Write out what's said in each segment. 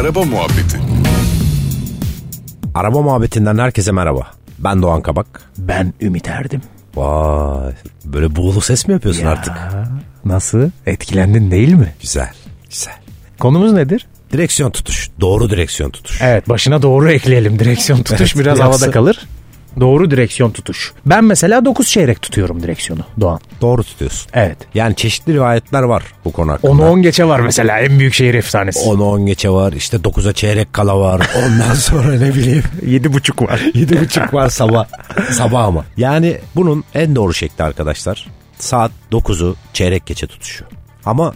Araba Muhabbeti Araba muhabbetinden herkese merhaba. Ben Doğan Kabak. Ben Ümit Erdim. Vay böyle buğulu ses mi yapıyorsun artık? Nasıl? Etkilendin değil mi? Güzel güzel. Konumuz nedir? Direksiyon tutuş. Doğru direksiyon tutuş. Evet başına doğru ekleyelim. Direksiyon tutuş Evet, biraz yapsa- havada kalır. Doğru direksiyon tutuş. Ben mesela 9 çeyrek tutuyorum direksiyonu Doğan. Doğru tutuyorsun. Evet. Yani çeşitli rivayetler var bu konu hakkında. 10'u 10 geçe var mesela en büyük şehir efsanesi. 10'u 10 geçe var. işte 9'a çeyrek kala var. Ondan sonra ne bileyim 7,5 var. 7.30 var sabah. sabah ama. Yani bunun en doğru şekli arkadaşlar. Saat 9'u çeyrek geçe tutuşu. Ama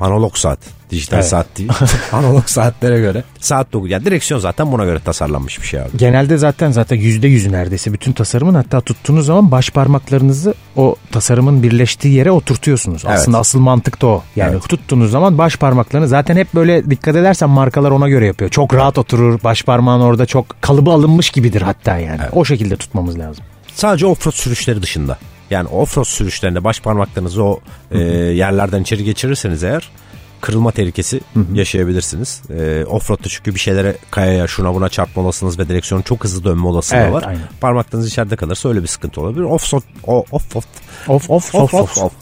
analog saat. Dijital Evet. saat değil. analog saatlere göre. Saat 9. Yani direksiyon zaten buna göre tasarlanmış bir şey abi. Genelde zaten zaten yüzde yüzü neredeyse bütün tasarımın hatta tuttuğunuz zaman baş parmaklarınızı o tasarımın birleştiği yere oturtuyorsunuz. Evet. Aslında asıl mantık da o. Yani Evet. tuttuğunuz zaman baş parmaklarını zaten hep böyle dikkat edersen markalar ona göre yapıyor. Çok rahat oturur. Baş parmağın orada çok kalıbı alınmış gibidir hatta yani. O şekilde tutmamız lazım. Sadece offroad sürüşleri dışında. Yani offroad sürüşlerinde baş parmaklarınızı o e, yerlerden içeri geçirirseniz eğer kırılma tehlikesi yaşayabilirsiniz. E, offroad'da çünkü bir şeylere kayaya şuna buna çarpma olasılığınız ve direksiyonun çok hızlı dönme olasılığı Evet, var. aynen. Parmaklarınız içeride kalırsa öyle bir sıkıntı olabilir. Offroad, o, offroad, Of of off, off, off.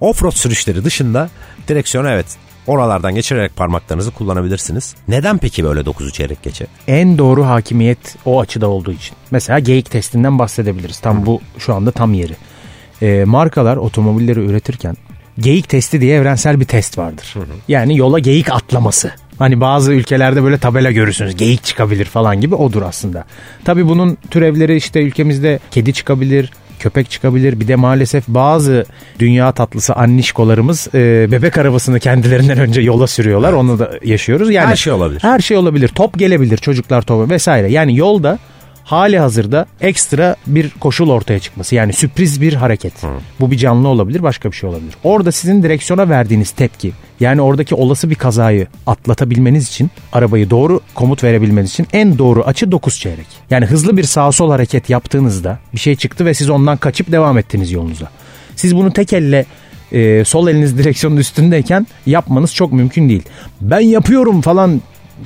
Offroad sürüşleri dışında direksiyonu evet oralardan geçirerek parmaklarınızı kullanabilirsiniz. Neden peki böyle 9'u çeyrek geçe? En doğru hakimiyet o açıda olduğu için. Mesela geyik testinden bahsedebiliriz. Tam bu şu anda tam yeri. Ee, markalar otomobilleri üretirken geyik testi diye evrensel bir test vardır. Yani yola geyik atlaması. Hani bazı ülkelerde böyle tabela görürsünüz. Geyik çıkabilir falan gibi odur aslında. Tabii bunun türevleri işte ülkemizde kedi çıkabilir, köpek çıkabilir. Bir de maalesef bazı dünya tatlısı annişkolarımız e, bebek arabasını kendilerinden önce yola sürüyorlar. Onu da yaşıyoruz. Yani Her şey olabilir. Her şey olabilir. Top gelebilir çocuklar topu vesaire. Yani yolda hali hazırda ekstra bir koşul ortaya çıkması. Yani sürpriz bir hareket. Bu bir canlı olabilir başka bir şey olabilir. Orada sizin direksiyona verdiğiniz tepki yani oradaki olası bir kazayı atlatabilmeniz için arabayı doğru komut verebilmeniz için en doğru açı 9 çeyrek. Yani hızlı bir sağ sol hareket yaptığınızda bir şey çıktı ve siz ondan kaçıp devam ettiniz yolunuza. Siz bunu tek elle e, sol eliniz direksiyonun üstündeyken yapmanız çok mümkün değil. Ben yapıyorum falan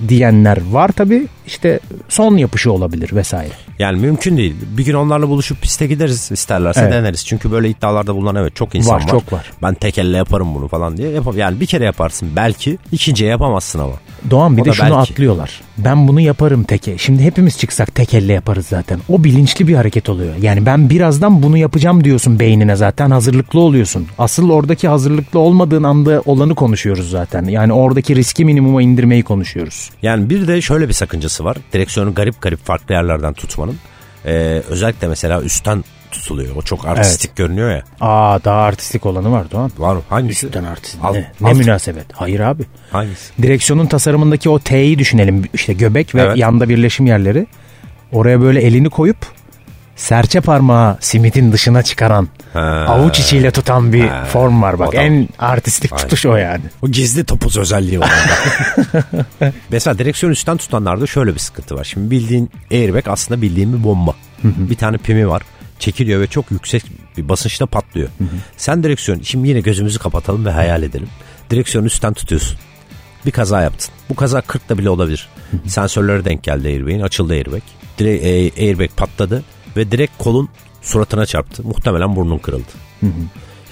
diyenler var tabi işte son yapışı olabilir vesaire. Yani mümkün değil. Bir gün onlarla buluşup piste gideriz isterlerse Evet. deneriz. Çünkü böyle iddialarda bulunan evet çok insan var. Var, çok var. Ben tek elle yaparım bunu falan diye. Yapam yani bir kere yaparsın belki ikinciye yapamazsın ama. Doğan bir O de şunu belki. atlıyorlar. Ben bunu yaparım teke. Şimdi hepimiz çıksak tek elle yaparız zaten. O bilinçli bir hareket oluyor. Yani ben birazdan bunu yapacağım diyorsun beynine zaten hazırlıklı oluyorsun. Asıl oradaki hazırlıklı olmadığın anda olanı konuşuyoruz zaten. Yani oradaki riski minimuma indirmeyi konuşuyoruz. Yani bir de şöyle bir sakıncası var. Direksiyonu garip garip farklı yerlerden tutmanın. Ee, özellikle mesela üstten tutuluyor. O çok artistik görünüyor ya. Aa daha artistik olanı var Doğan. Var mı? Hangisi? Üstten artistik. Alt- ne, ne alt- münasebet. Hayır abi. Hangisi? Direksiyonun tasarımındaki o T'yi düşünelim. İşte göbek ve Evet. yanda birleşim yerleri. Oraya böyle elini koyup serçe parmağı simitin dışına çıkaran Ha. avuç içiyle tutan bir Ha. form var bak. En artistik Aynen. tutuş o yani. O gizli topuz özelliği var. orada. Mesela direksiyon üstten tutanlarda şöyle bir sıkıntı var. Şimdi bildiğin airbag aslında bildiğin bir bomba. bir tane pimi var. Çekiliyor ve çok yüksek bir basınçta patlıyor. Sen direksiyon, şimdi yine gözümüzü kapatalım ve hayal edelim. Direksiyonu üstten tutuyorsun. Bir kaza yaptın. Bu kaza 40'da bile olabilir. Sensörlere denk geldi airbag'in. Açıldı airbag. Direkt, e, airbag patladı ve direkt kolun suratına çarptı. Muhtemelen burnun kırıldı.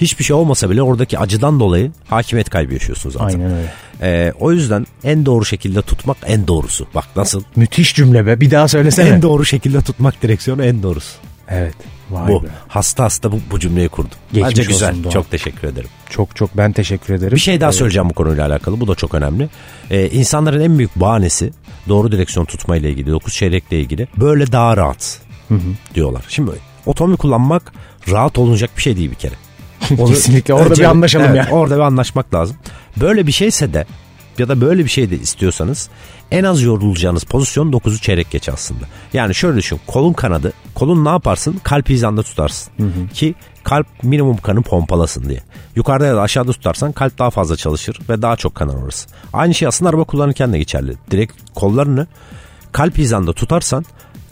Hiçbir şey olmasa bile oradaki acıdan dolayı hakimiyet kaybı yaşıyorsun zaten. Aynen öyle. Ee, o yüzden en doğru şekilde tutmak en doğrusu. Bak nasıl? Müthiş cümle be. Bir daha söylesene. En doğru şekilde tutmak direksiyonu en doğrusu. Evet. Vay bu. be. Hasta hasta bu, bu cümleyi kurdum. Geçmiş Bence güzel. Doğan. Çok teşekkür ederim. Çok çok ben teşekkür ederim. Bir şey daha Evet. söyleyeceğim bu konuyla alakalı. Bu da çok önemli. Ee, insanların en büyük bahanesi doğru direksiyon tutmayla ilgili, 9 çeyrekle ilgili böyle daha rahat diyorlar. Şimdi otomobil kullanmak rahat olunacak bir şey değil bir kere. Onu- Kesinlikle. Orada bir anlaşalım evet, ya. Orada bir anlaşmak lazım. Böyle bir şeyse de ya da böyle bir şey de istiyorsanız en az yorulacağınız pozisyon 9'u çeyrek geç aslında. Yani şöyle düşün kolun kanadı kolun ne yaparsın kalp hizanda tutarsın ki kalp minimum kanı pompalasın diye. Yukarıda ya da aşağıda tutarsan kalp daha fazla çalışır ve daha çok kanar orası. Aynı şey aslında araba kullanırken de geçerli. Direkt kollarını kalp hizanda tutarsan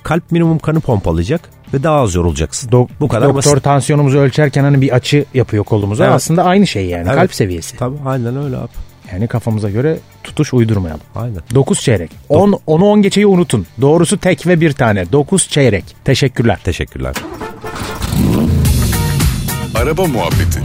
kalp minimum kanı pompalayacak ve daha az yorulacaksın. Dok- Bu kadar Doktor basit. tansiyonumuzu ölçerken hani bir açı yapıyor kolumuza. Evet. Aslında aynı şey yani. Evet. Kalp seviyesi. Tabii aynen öyle abi. Yani kafamıza göre tutuş uydurmayalım. Aynen. 9 çeyrek. 10 10'u 10 geçeyi unutun. Doğrusu tek ve bir tane. 9 çeyrek. Teşekkürler. Teşekkürler. Araba muhabbeti.